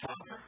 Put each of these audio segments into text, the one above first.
Father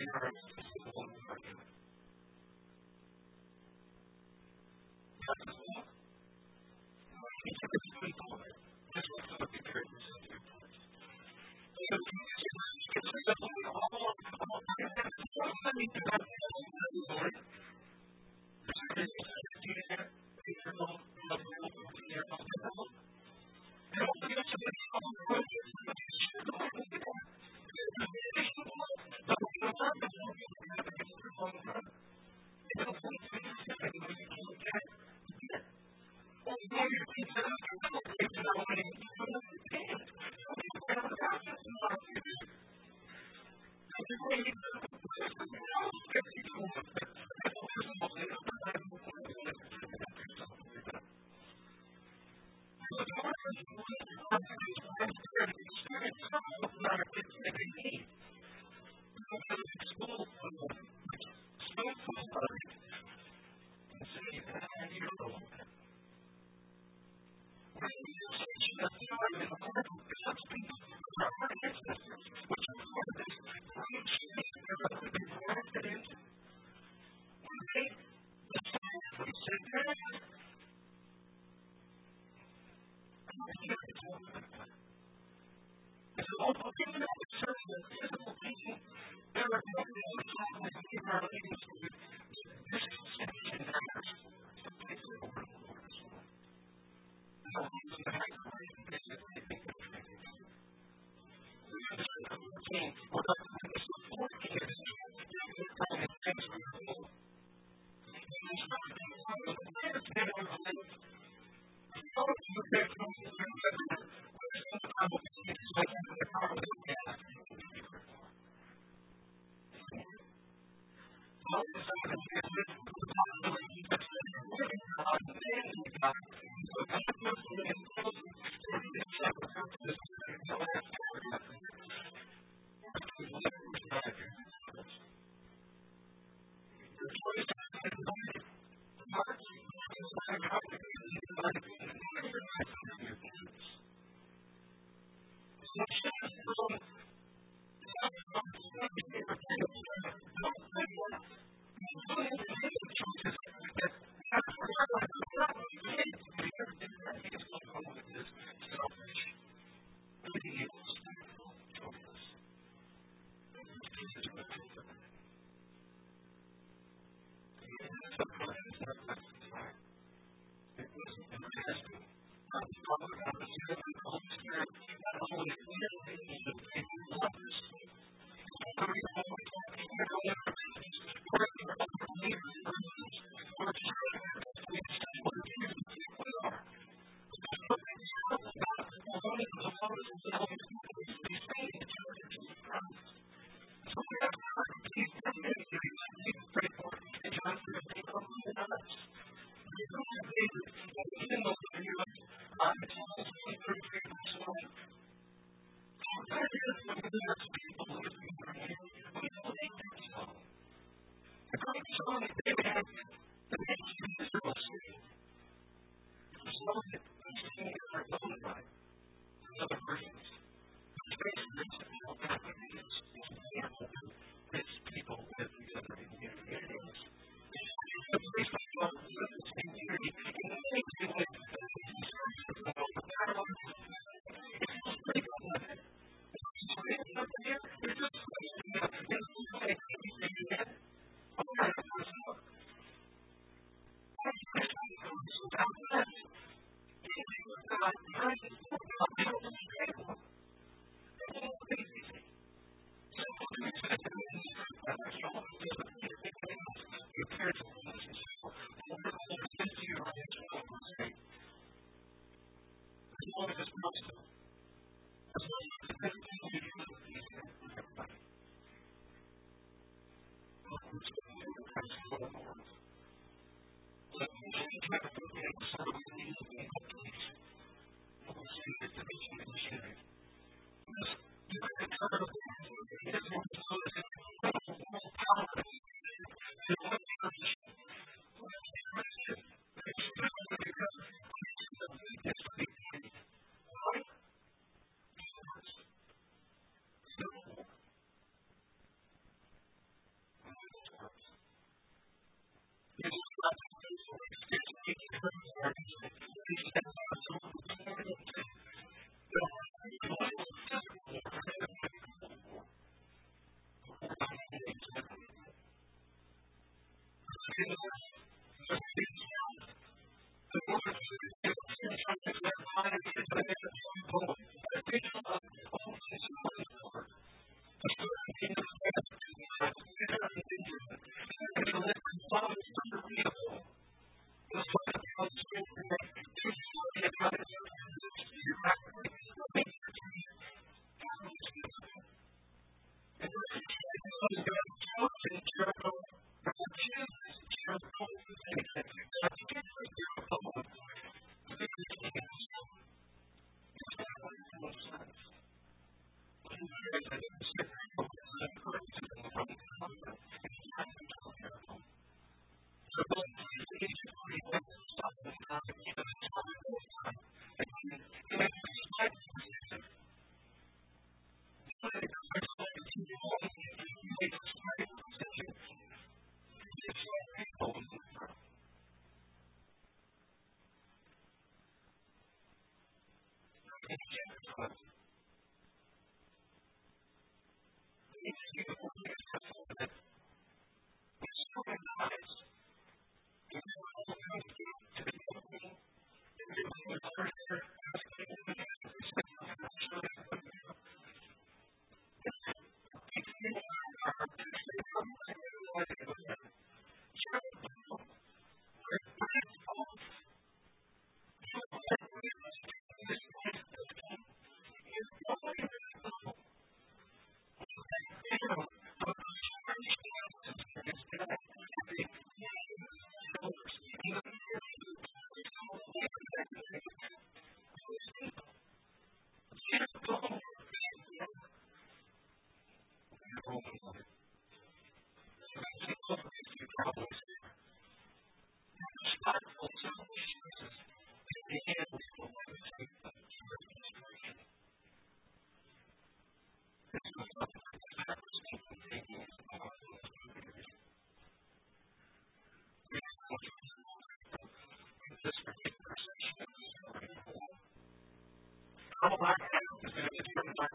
in our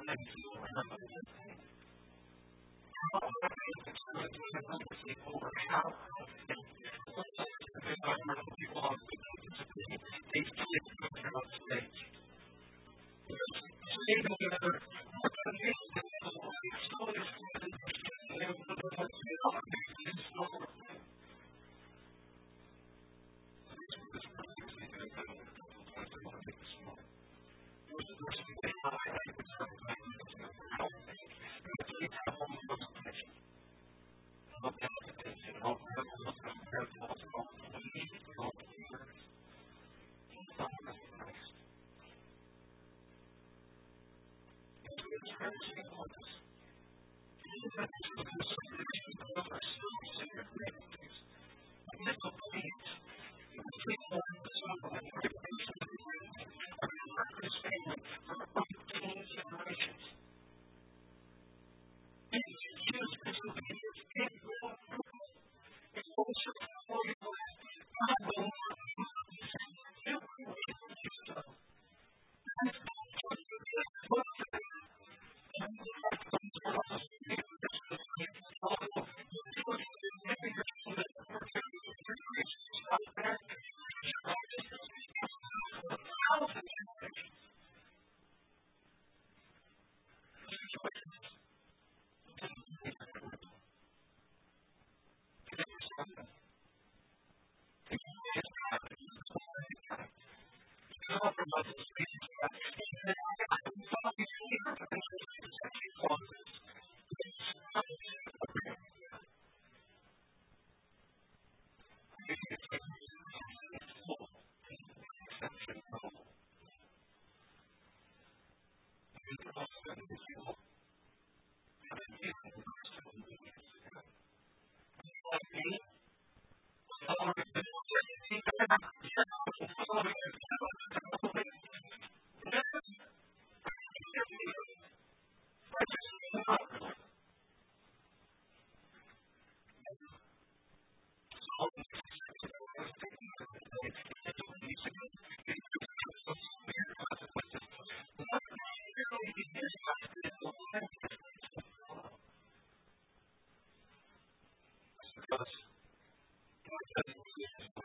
how much us. God says,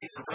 Thank you.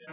Yeah.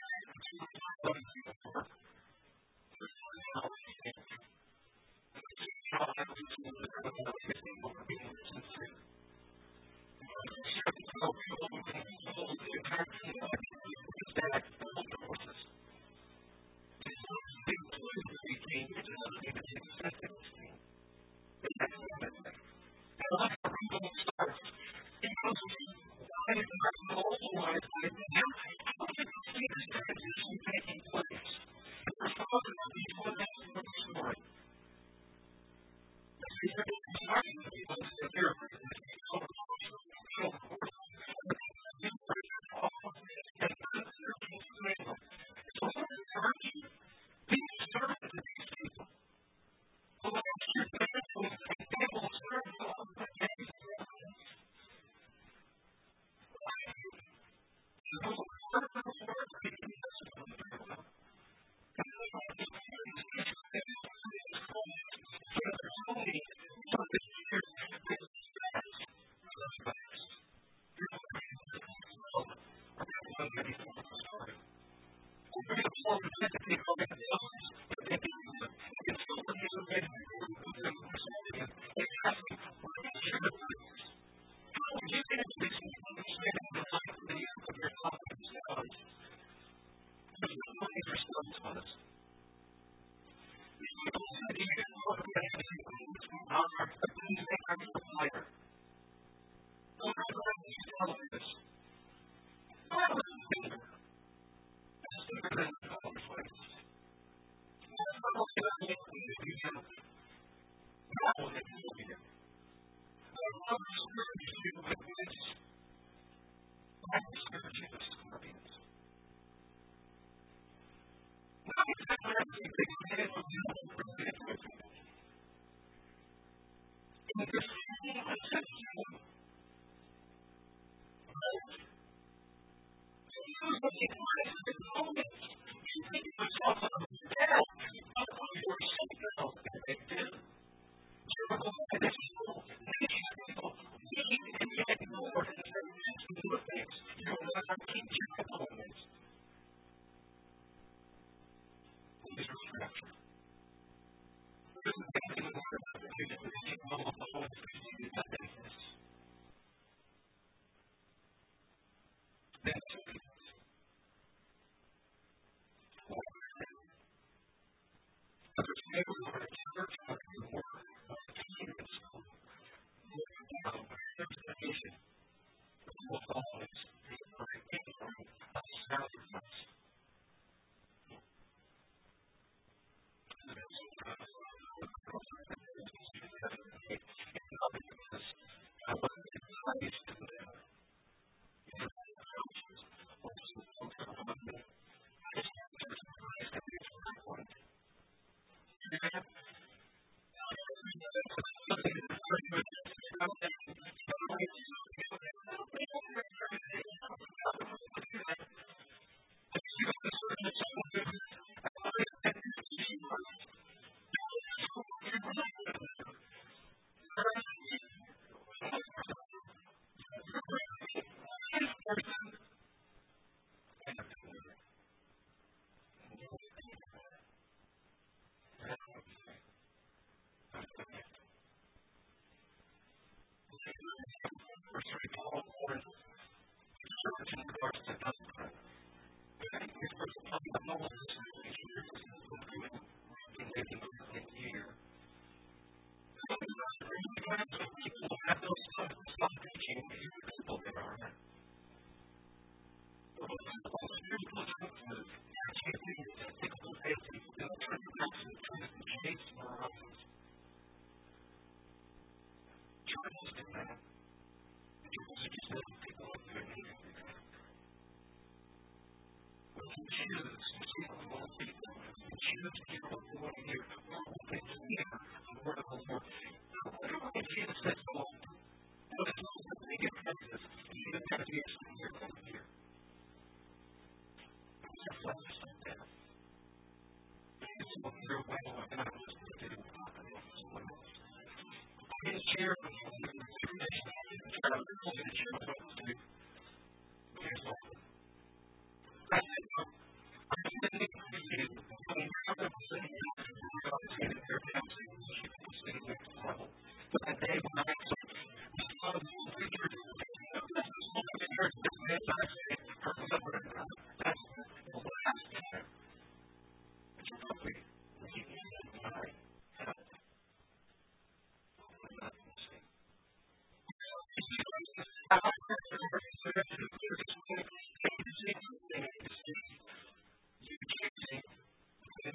everywhere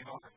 Enoch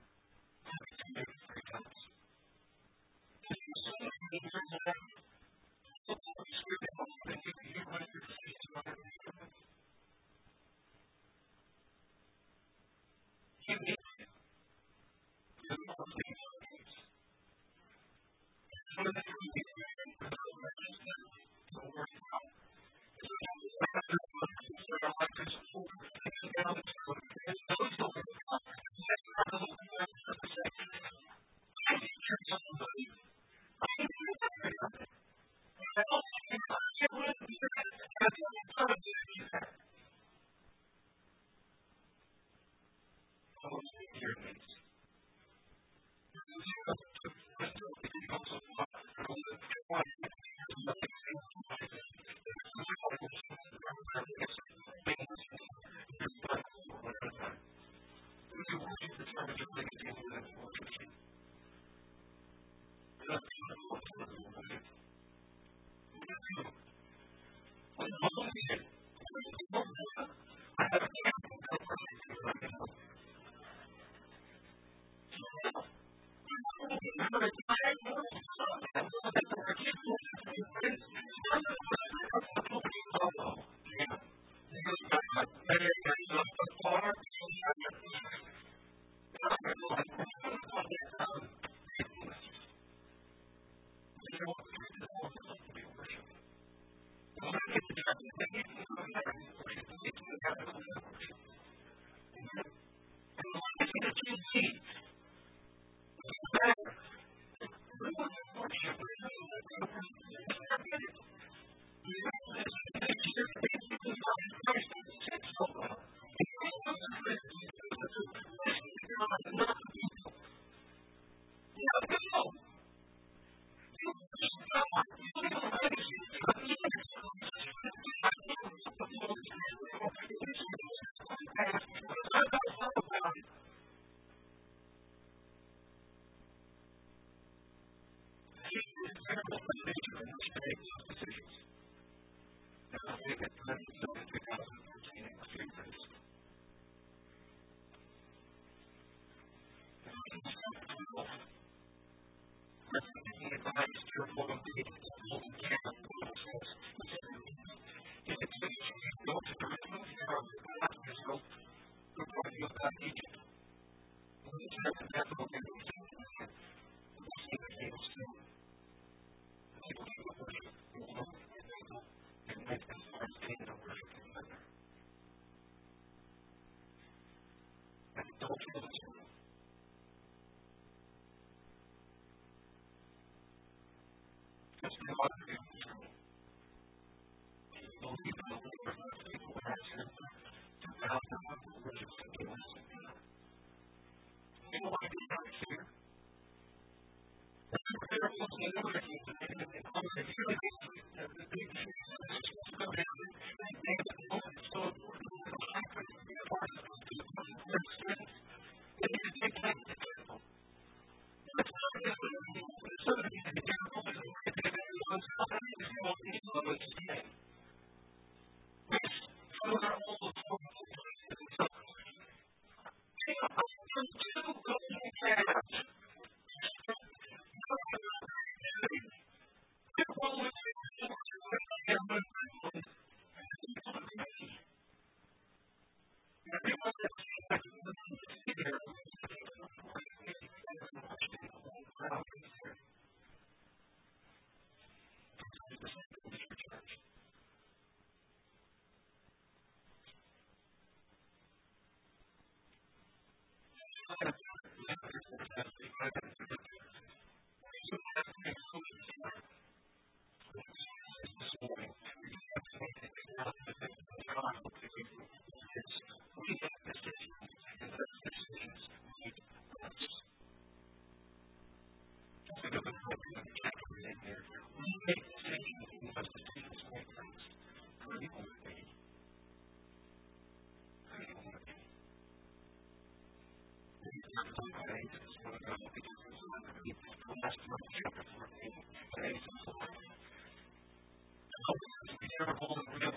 kind of terrible real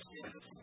Jesus